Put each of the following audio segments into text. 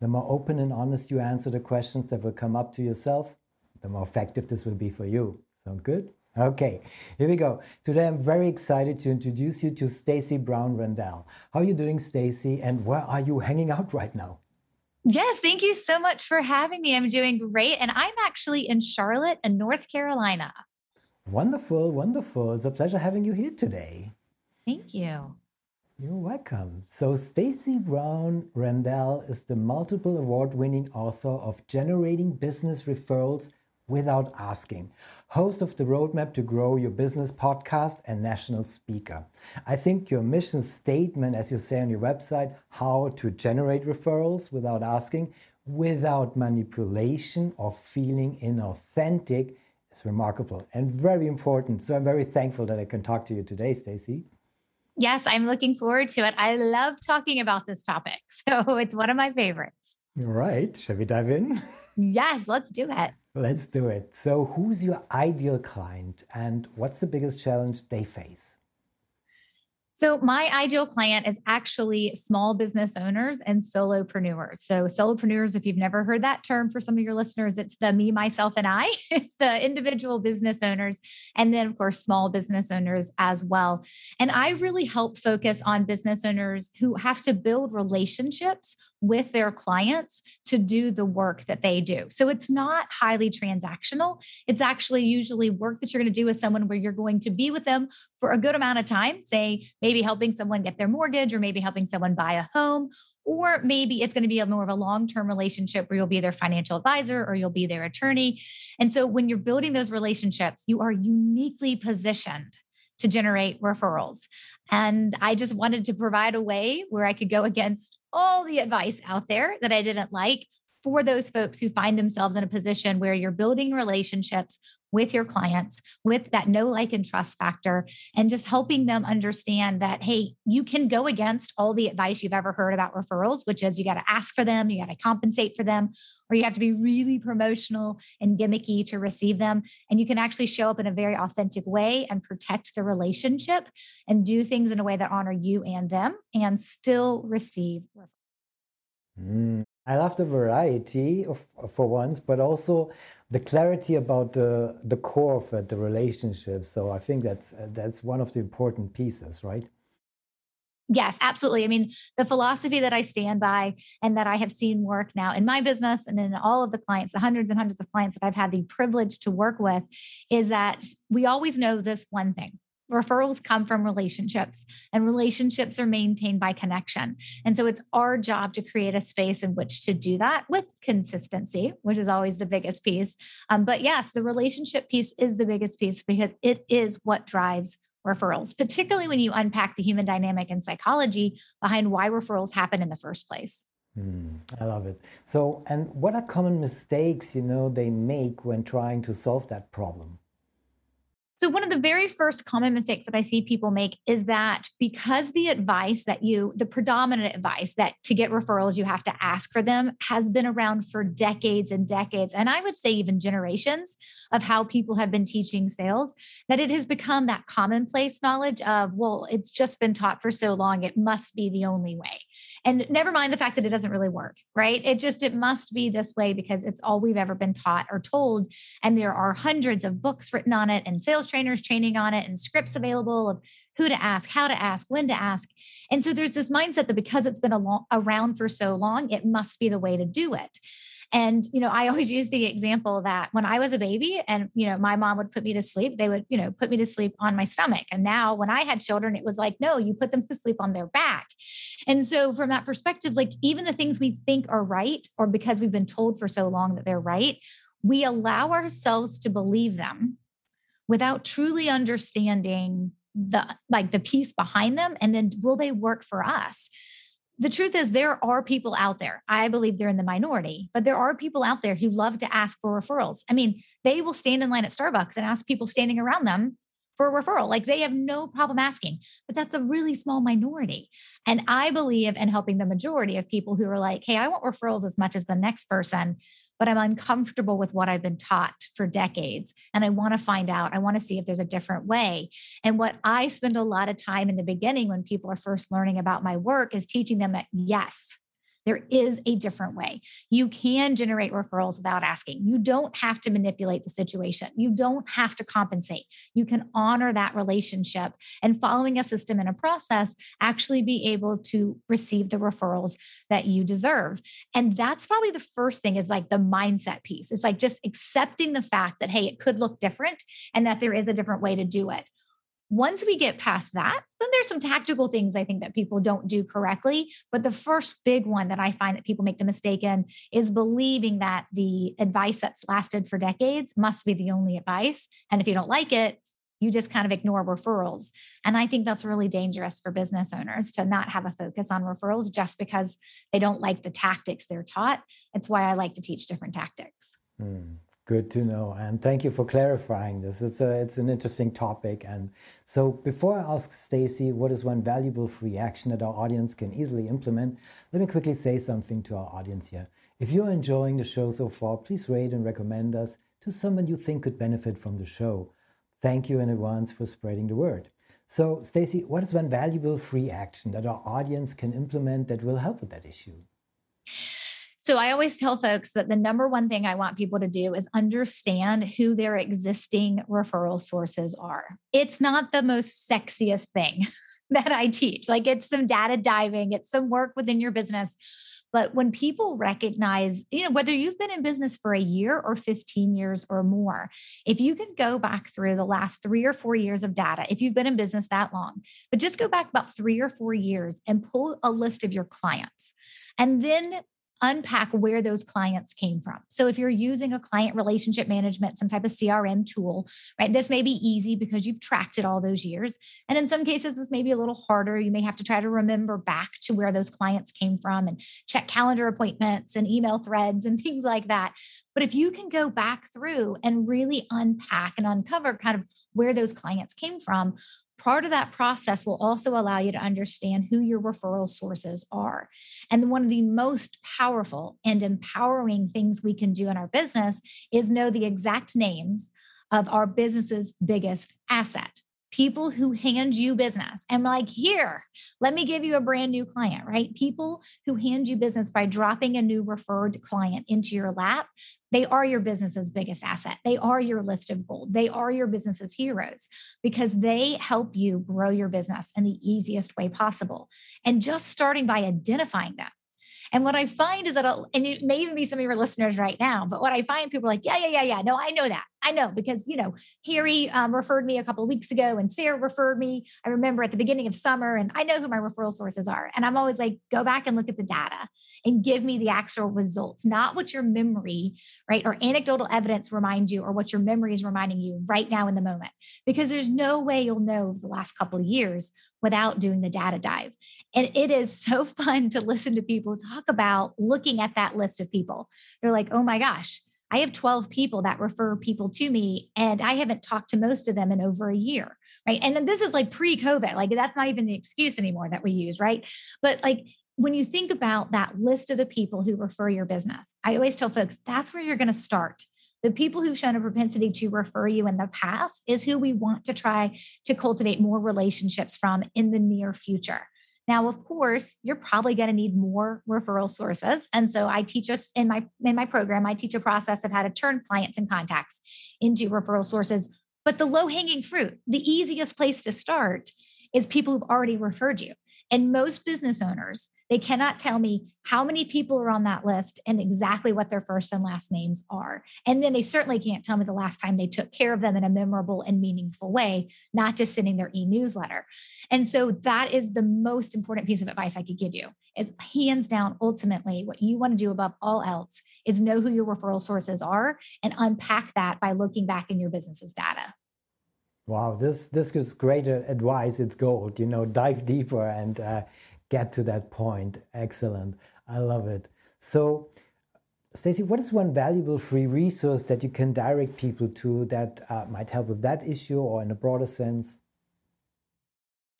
The more open and honest you answer the questions that will come up to yourself, the more effective this will be for you. Sound good? Okay, here we go. Today I'm very excited to introduce you to Stacy Brown Randall. How are you doing, Stacy? And where are you hanging out right now? Yes, thank you so much for having me. I'm doing great. And I'm actually in Charlotte and North Carolina. Wonderful, wonderful. It's a pleasure having you here today. Thank you. You're welcome. So, Stacy Brown Randall is the multiple award winning author of Generating Business Referrals Without Asking, host of the Roadmap to Grow Your Business podcast, and national speaker. I think your mission statement, as you say on your website, how to generate referrals without asking, without manipulation or feeling inauthentic, is remarkable and very important. So, I'm very thankful that I can talk to you today, Stacy. Yes, I'm looking forward to it. I love talking about this topic. So it's one of my favorites. All right. Shall we dive in? Yes, let's do it. Let's do it. So, who's your ideal client and what's the biggest challenge they face? So, my ideal client is actually small business owners and solopreneurs. So, solopreneurs, if you've never heard that term for some of your listeners, it's the me, myself, and I. It's the individual business owners, and then, of course, small business owners as well. And I really help focus on business owners who have to build relationships with their clients to do the work that they do. So it's not highly transactional. It's actually usually work that you're going to do with someone where you're going to be with them for a good amount of time, say maybe helping someone get their mortgage or maybe helping someone buy a home. Or maybe it's going to be a more of a long term relationship where you'll be their financial advisor or you'll be their attorney. And so when you're building those relationships, you are uniquely positioned to generate referrals. And I just wanted to provide a way where I could go against all the advice out there that I didn't like for those folks who find themselves in a position where you're building relationships with your clients with that no like and trust factor and just helping them understand that hey you can go against all the advice you've ever heard about referrals which is you got to ask for them you got to compensate for them or you have to be really promotional and gimmicky to receive them and you can actually show up in a very authentic way and protect the relationship and do things in a way that honor you and them and still receive mm. I love the variety of, for once, but also the clarity about the the core of it, the relationship. So I think that's that's one of the important pieces, right? Yes, absolutely. I mean, the philosophy that I stand by and that I have seen work now in my business and in all of the clients, the hundreds and hundreds of clients that I've had the privilege to work with, is that we always know this one thing referrals come from relationships and relationships are maintained by connection and so it's our job to create a space in which to do that with consistency which is always the biggest piece um, but yes the relationship piece is the biggest piece because it is what drives referrals particularly when you unpack the human dynamic and psychology behind why referrals happen in the first place Mm, I love it. So, and what are common mistakes you know they make when trying to solve that problem? So, one of the very first common mistakes that I see people make is that because the advice that you, the predominant advice that to get referrals, you have to ask for them has been around for decades and decades. And I would say even generations of how people have been teaching sales, that it has become that commonplace knowledge of, well, it's just been taught for so long, it must be the only way. And never mind the fact that it doesn't really work, right? It just, it must be this way because it's all we've ever been taught or told. And there are hundreds of books written on it and sales trainers training on it and scripts available of who to ask, how to ask, when to ask. And so there's this mindset that because it's been around for so long, it must be the way to do it. And, you know, I always use the example that when I was a baby and, you know, my mom would put me to sleep, they would, you know, put me to sleep on my stomach. And now when I had children, it was like, no, you put them to sleep on their back. And so from that perspective, like even the things we think are right, or because we've been told for so long that they're right, we allow ourselves to believe them without truly understanding the like the piece behind them and then will they work for us the truth is, there are people out there. I believe they're in the minority, but there are people out there who love to ask for referrals. I mean, they will stand in line at Starbucks and ask people standing around them for a referral. Like they have no problem asking, but that's a really small minority. And I believe in helping the majority of people who are like, hey, I want referrals as much as the next person, but I'm uncomfortable with what I've been taught for decades. And I want to find out, I want to see if there's a different way. And what I spend a lot of time in the beginning when people are first learning about my work is teaching them that yes, there is a different way. You can generate referrals without asking. You don't have to manipulate the situation. You don't have to compensate. You can honor that relationship and following a system and a process, actually be able to receive the referrals that you deserve. And that's probably the first thing is like the mindset piece. It's like just accepting the fact that, hey, it could look different and that there is a different way to do it once we get past that, then there's some tactical things I think that people don't do correctly. But the first big one that I find that people make the mistake in is believing that the advice that's lasted for decades must be the only advice. And if you don't like it, you just kind of ignore referrals. And I think that's really dangerous for business owners to not have a focus on referrals just because they don't like the tactics they're taught. It's why I like to teach different tactics. Mm. Good to know, and thank you for clarifying this. It's a it's an interesting topic, and so before I ask Stacy what is one valuable free action that our audience can easily implement, let me quickly say something to our audience here. If you're enjoying the show so far, please rate and recommend us to someone you think could benefit from the show. Thank you in advance for spreading the word. So, Stacy, what is one valuable free action that our audience can implement that will help with that issue? So I always tell folks that the number one thing I want people to do is understand who their existing referral sources are. It's not the most sexiest thing that I teach. Like it's some data diving, it's some work within your business. But when people recognize, you know, whether you've been in business for a year or 15 years or more, if you can go back through the last three or four years of data, if you've been in business that long, but just go back about three or four years and pull a list of your clients and then unpack where those clients came from. So if you're using a client relationship management, some type of CRM tool, right? This may be easy because you've tracked it all those years. And in some cases, this may be a little harder. You may have to try to remember back to where those clients came from and check calendar appointments and email threads and things like that. But if you can go back through and really unpack and uncover kind of where those clients came from, Part of that process will also allow you to understand who your referral sources are. And one of the most powerful and empowering things we can do in our business is know the exact names of our business's biggest asset people who hand you business. And like here let me give you a brand new client right? People who hand you business by dropping a new referred client into your lap they are your business's biggest asset. They are your list of gold. They are your business's heroes because they help you grow your business in the easiest way possible. And just starting by identifying them and what I find is that, and it may even be some of your listeners right now, but what I find people are like, yeah, yeah, yeah, yeah. No, I know that. I know because, you know, Harry um, referred me a couple of weeks ago and Sarah referred me. I remember at the beginning of summer and I know who my referral sources are. And I'm always like, go back and look at the data and give me the actual results, not what your memory, right, or anecdotal evidence reminds you or what your memory is reminding you right now in the moment. Because there's no way you'll know the last couple of years without doing the data dive. And it is so fun to listen to people talk about looking at that list of people. They're like, oh my gosh, I have 12 people that refer people to me, and I haven't talked to most of them in over a year. Right. And then this is like pre COVID, like that's not even the excuse anymore that we use. Right. But like, when you think about that list of the people who refer your business, I always tell folks that's where you're going to start. The people who've shown a propensity to refer you in the past is who we want to try to cultivate more relationships from in the near future. Now, of course, you're probably going to need more referral sources. And so I teach us in my in my program, I teach a process of how to turn clients and contacts into referral sources. But the low-hanging fruit, the easiest place to start is people who've already referred you. And most business owners they cannot tell me how many people are on that list and exactly what their first and last names are. And then they certainly can't tell me the last time they took care of them in a memorable and meaningful way, not just sending their e-newsletter. And so that is the most important piece of advice I could give you. Is hands down ultimately what you want to do above all else is know who your referral sources are and unpack that by looking back in your business's data. Wow, this this gives great advice. It's gold. You know, dive deeper and uh, get to that point. Excellent. I love it. So, Stacy, what is one valuable free resource that you can direct people to that uh, might help with that issue or in a broader sense?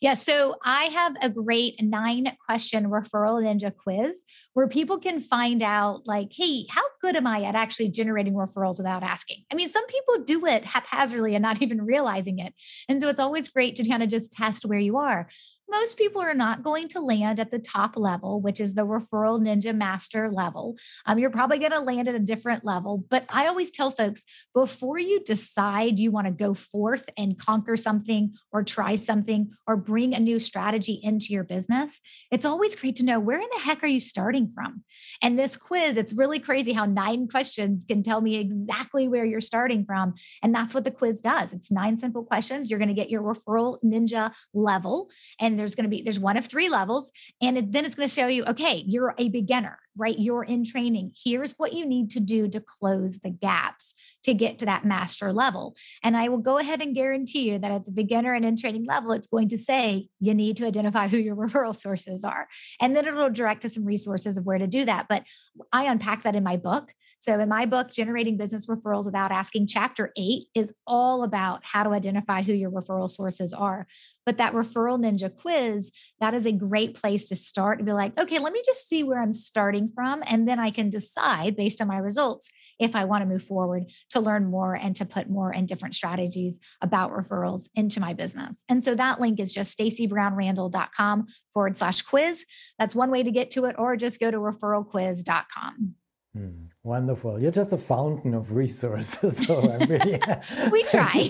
Yeah, so I have a great nine question referral ninja quiz where people can find out, like, hey, how good am I at actually generating referrals without asking? I mean, some people do it haphazardly and not even realizing it. And so it's always great to kind of just test where you are most people are not going to land at the top level, which is the referral ninja master level. Um, you're probably going to land at a different level. But I always tell folks before you decide you want to go forth and conquer something or try something or bring a new strategy into your business, it's always great to know where in the heck are you starting from? And this quiz, it's really crazy how nine questions can tell me exactly where you're starting from. And that's what the quiz does. It's nine simple questions. You're going to get your referral ninja level. And there's going to be there's one of three levels and it, then it's going to show you okay you're a beginner right? You're in training. Here's what you need to do to close the gaps to get to that master level. And i will go ahead and guarantee you that at the beginner and in training level it's going to say you need to identify who your referral sources are. And then it'll direct to some resources of where to do that. But i unpack that in my book so, in my book, Generating Business Referrals Without Asking, chapter eight is all about how to identify who your referral sources are. But that referral ninja quiz, that is a great place to start and be like, okay, let me just see where I'm starting from. And then I can decide based on my results if I want to move forward to learn more and to put more and different strategies about referrals into my business. And so that link is just stacybrownrandall.com forward slash quiz. That's one way to get to it, or just go to referralquiz.com. Hmm, wonderful. You're just a fountain of resources. So I'm really we try.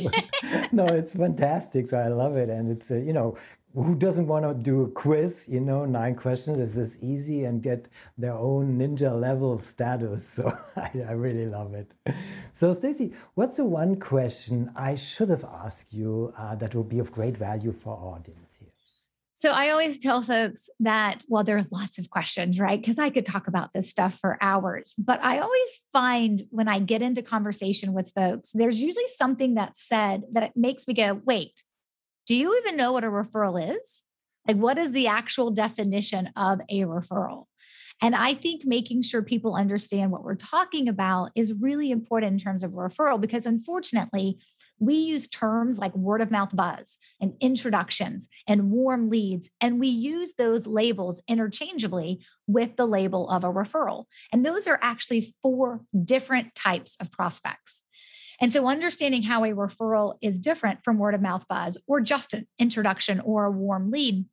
no, it's fantastic. So I love it. And it's, uh, you know, who doesn't want to do a quiz, you know, nine questions is this easy and get their own ninja level status. So I, I really love it. So Stacy, what's the one question I should have asked you uh, that will be of great value for our audience? So I always tell folks that, well, there's lots of questions, right? Because I could talk about this stuff for hours. But I always find when I get into conversation with folks, there's usually something that's said that it makes me go, wait, do you even know what a referral is? Like, what is the actual definition of a referral? And I think making sure people understand what we're talking about is really important in terms of referral because unfortunately, we use terms like word of mouth buzz and introductions and warm leads, and we use those labels interchangeably with the label of a referral. And those are actually four different types of prospects. And so, understanding how a referral is different from word of mouth buzz or just an introduction or a warm lead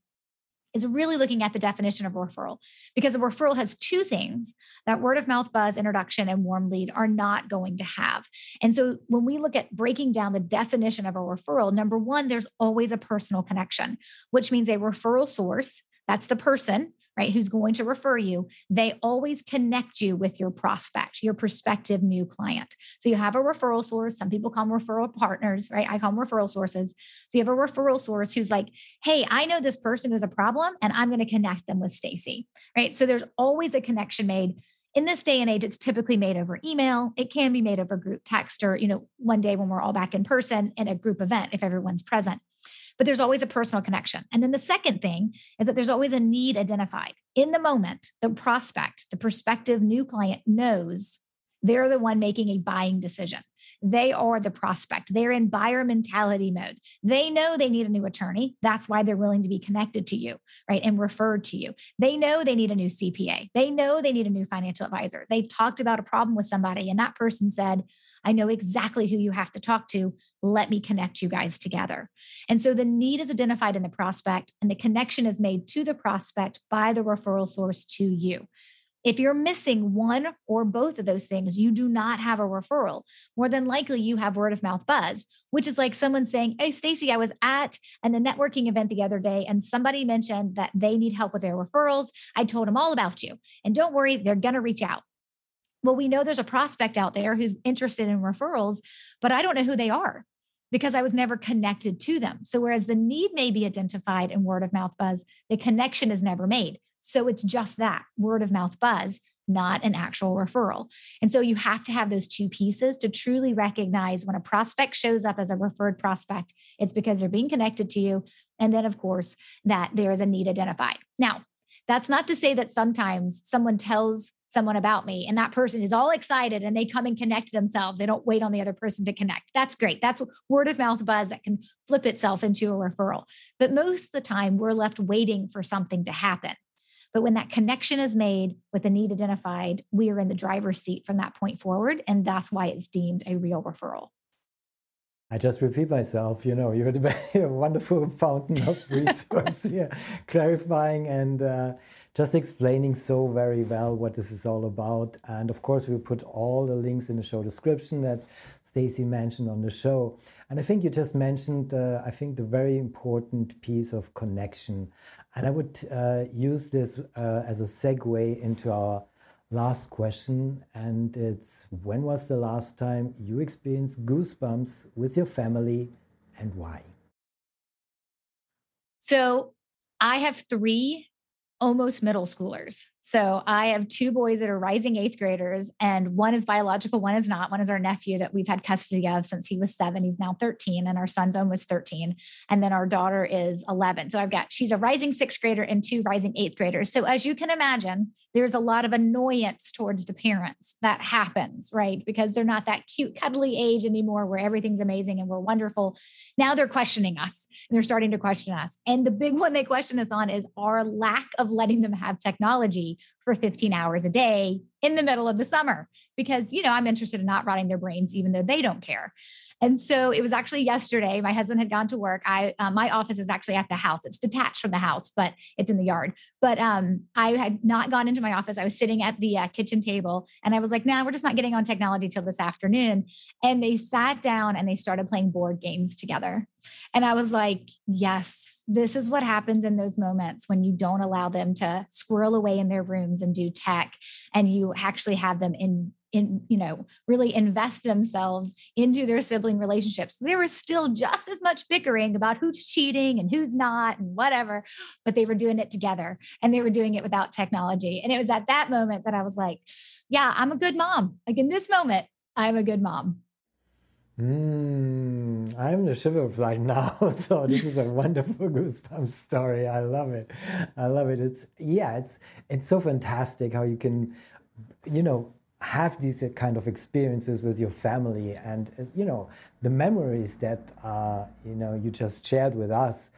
is really looking at the definition of referral because a referral has two things that word of mouth buzz introduction and warm lead are not going to have. And so when we look at breaking down the definition of a referral number one there's always a personal connection which means a referral source that's the person right, who's going to refer you, they always connect you with your prospect, your prospective new client. So you have a referral source. Some people call them referral partners, right? I call them referral sources. So you have a referral source who's like, hey, I know this person who's a problem and I'm going to connect them with Stacy, right? So there's always a connection made in this day and age it's typically made over email it can be made over group text or you know one day when we're all back in person in a group event if everyone's present but there's always a personal connection. And then the second thing is that there's always a need identified. In the moment, the prospect, the prospective new client knows they're the one making a buying decision. They are the prospect. They're in buyer mentality mode. They know they need a new attorney. That's why they're willing to be connected to you, right? And referred to you. They know they need a new CPA. They know they need a new financial advisor. They've talked about a problem with somebody, and that person said, I know exactly who you have to talk to. Let me connect you guys together. And so the need is identified in the prospect, and the connection is made to the prospect by the referral source to you. If you're missing one or both of those things, you do not have a referral. More than likely, you have word of mouth buzz, which is like someone saying, Hey, Stacy, I was at a networking event the other day and somebody mentioned that they need help with their referrals. I told them all about you. And don't worry, they're going to reach out well, we know there's a prospect out there who's interested in referrals, but I don't know who they are because I was never connected to them. So, whereas the need may be identified in word of mouth buzz, the connection is never made. So, it's just that word of mouth buzz, not an actual referral. And so, you have to have those two pieces to truly recognize when a prospect shows up as a referred prospect, it's because they're being connected to you. And then, of course, that there is a need identified. Now, That's not to say that sometimes someone tells someone about me and that person is all excited and they come and connect themselves. They don't wait on the other person to connect. That's great. That's word of mouth buzz that can flip itself into a referral. But most of the time, we're left waiting for something to happen. But when that connection is made with the need identified, we are in the driver's seat from that point forward. And that's why it's deemed a real referral. I just repeat myself, you know, you're a wonderful fountain of resource here, clarifying and uh, just explaining so very well what this is all about. And of course, we'll put all the links in the show description that Stacy mentioned on the show. And I think you just mentioned, uh, I think, the very important piece of connection. And I would uh, use this uh, as a segue into our last question. And it's when was the last time you experienced goosebumps with your family and why? So I have three almost middle schoolers. So I have two boys that are rising eighth graders, and one is biological, one is not. One is our nephew that we've had custody of since he was seven. He's now 13, and our son's almost 13. And then our daughter is 11. So I've got, she's a rising sixth grader and two rising eighth graders. So as you can imagine, there's a lot of annoyance towards the parents that happens, right? Because they're not that cute, cuddly age anymore where everything's amazing and we're wonderful. Now they're questioning us and they're starting to question us. And the big one they question us on is our lack of letting them have technology for 15 hours a day in the middle of the summer because you know i'm interested in not rotting their brains even though they don't care. And so it was actually yesterday my husband had gone to work. I uh, my office is actually at the house. It's detached from the house but it's in the yard. But um i had not gone into my office. I was sitting at the uh, kitchen table and i was like no nah, we're just not getting on technology till this afternoon. And they sat down and they started playing board games together. And i was like yes this is what happens in those moments when you don't allow them to squirrel away in their rooms and do tech and you actually have them in in you know really invest themselves into their sibling relationships. There was still just as much bickering about who's cheating and who's not and whatever but they were doing it together and they were doing it without technology. And it was at that moment that i was like yeah i'm a good mom. Like in this moment i'm a good mom Mm, I'm the shiver right now. So this is a wonderful goosebump story. I love it. I love it. It's yeah. It's it's so fantastic how you can, you know, have these kind of experiences with your family and you know the memories that uh, you know you just shared with us.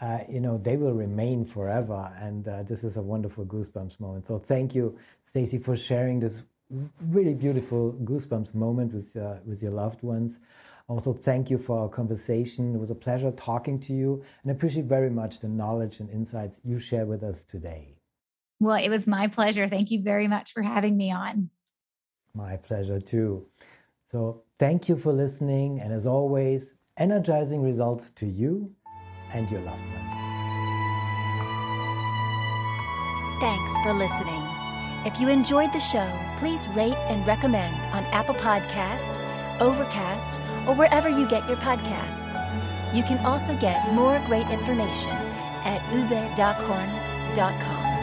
Uh, you know they will remain forever, and uh, this is a wonderful goosebumps moment. So thank you, Stacy, for sharing this really beautiful goosebumps moment with uh, with your loved ones. Also, thank you for our conversation. It was a pleasure talking to you, and I appreciate very much the knowledge and insights you share with us today. Well, it was my pleasure. Thank you very much for having me on. My pleasure too. So, thank you for listening, and as always, energizing results to you and your loved ones. Thanks for listening. If you enjoyed the show, please rate and recommend on Apple Podcast, Overcast, or wherever you get your podcasts. You can also get more great information at uwedockhorn.com.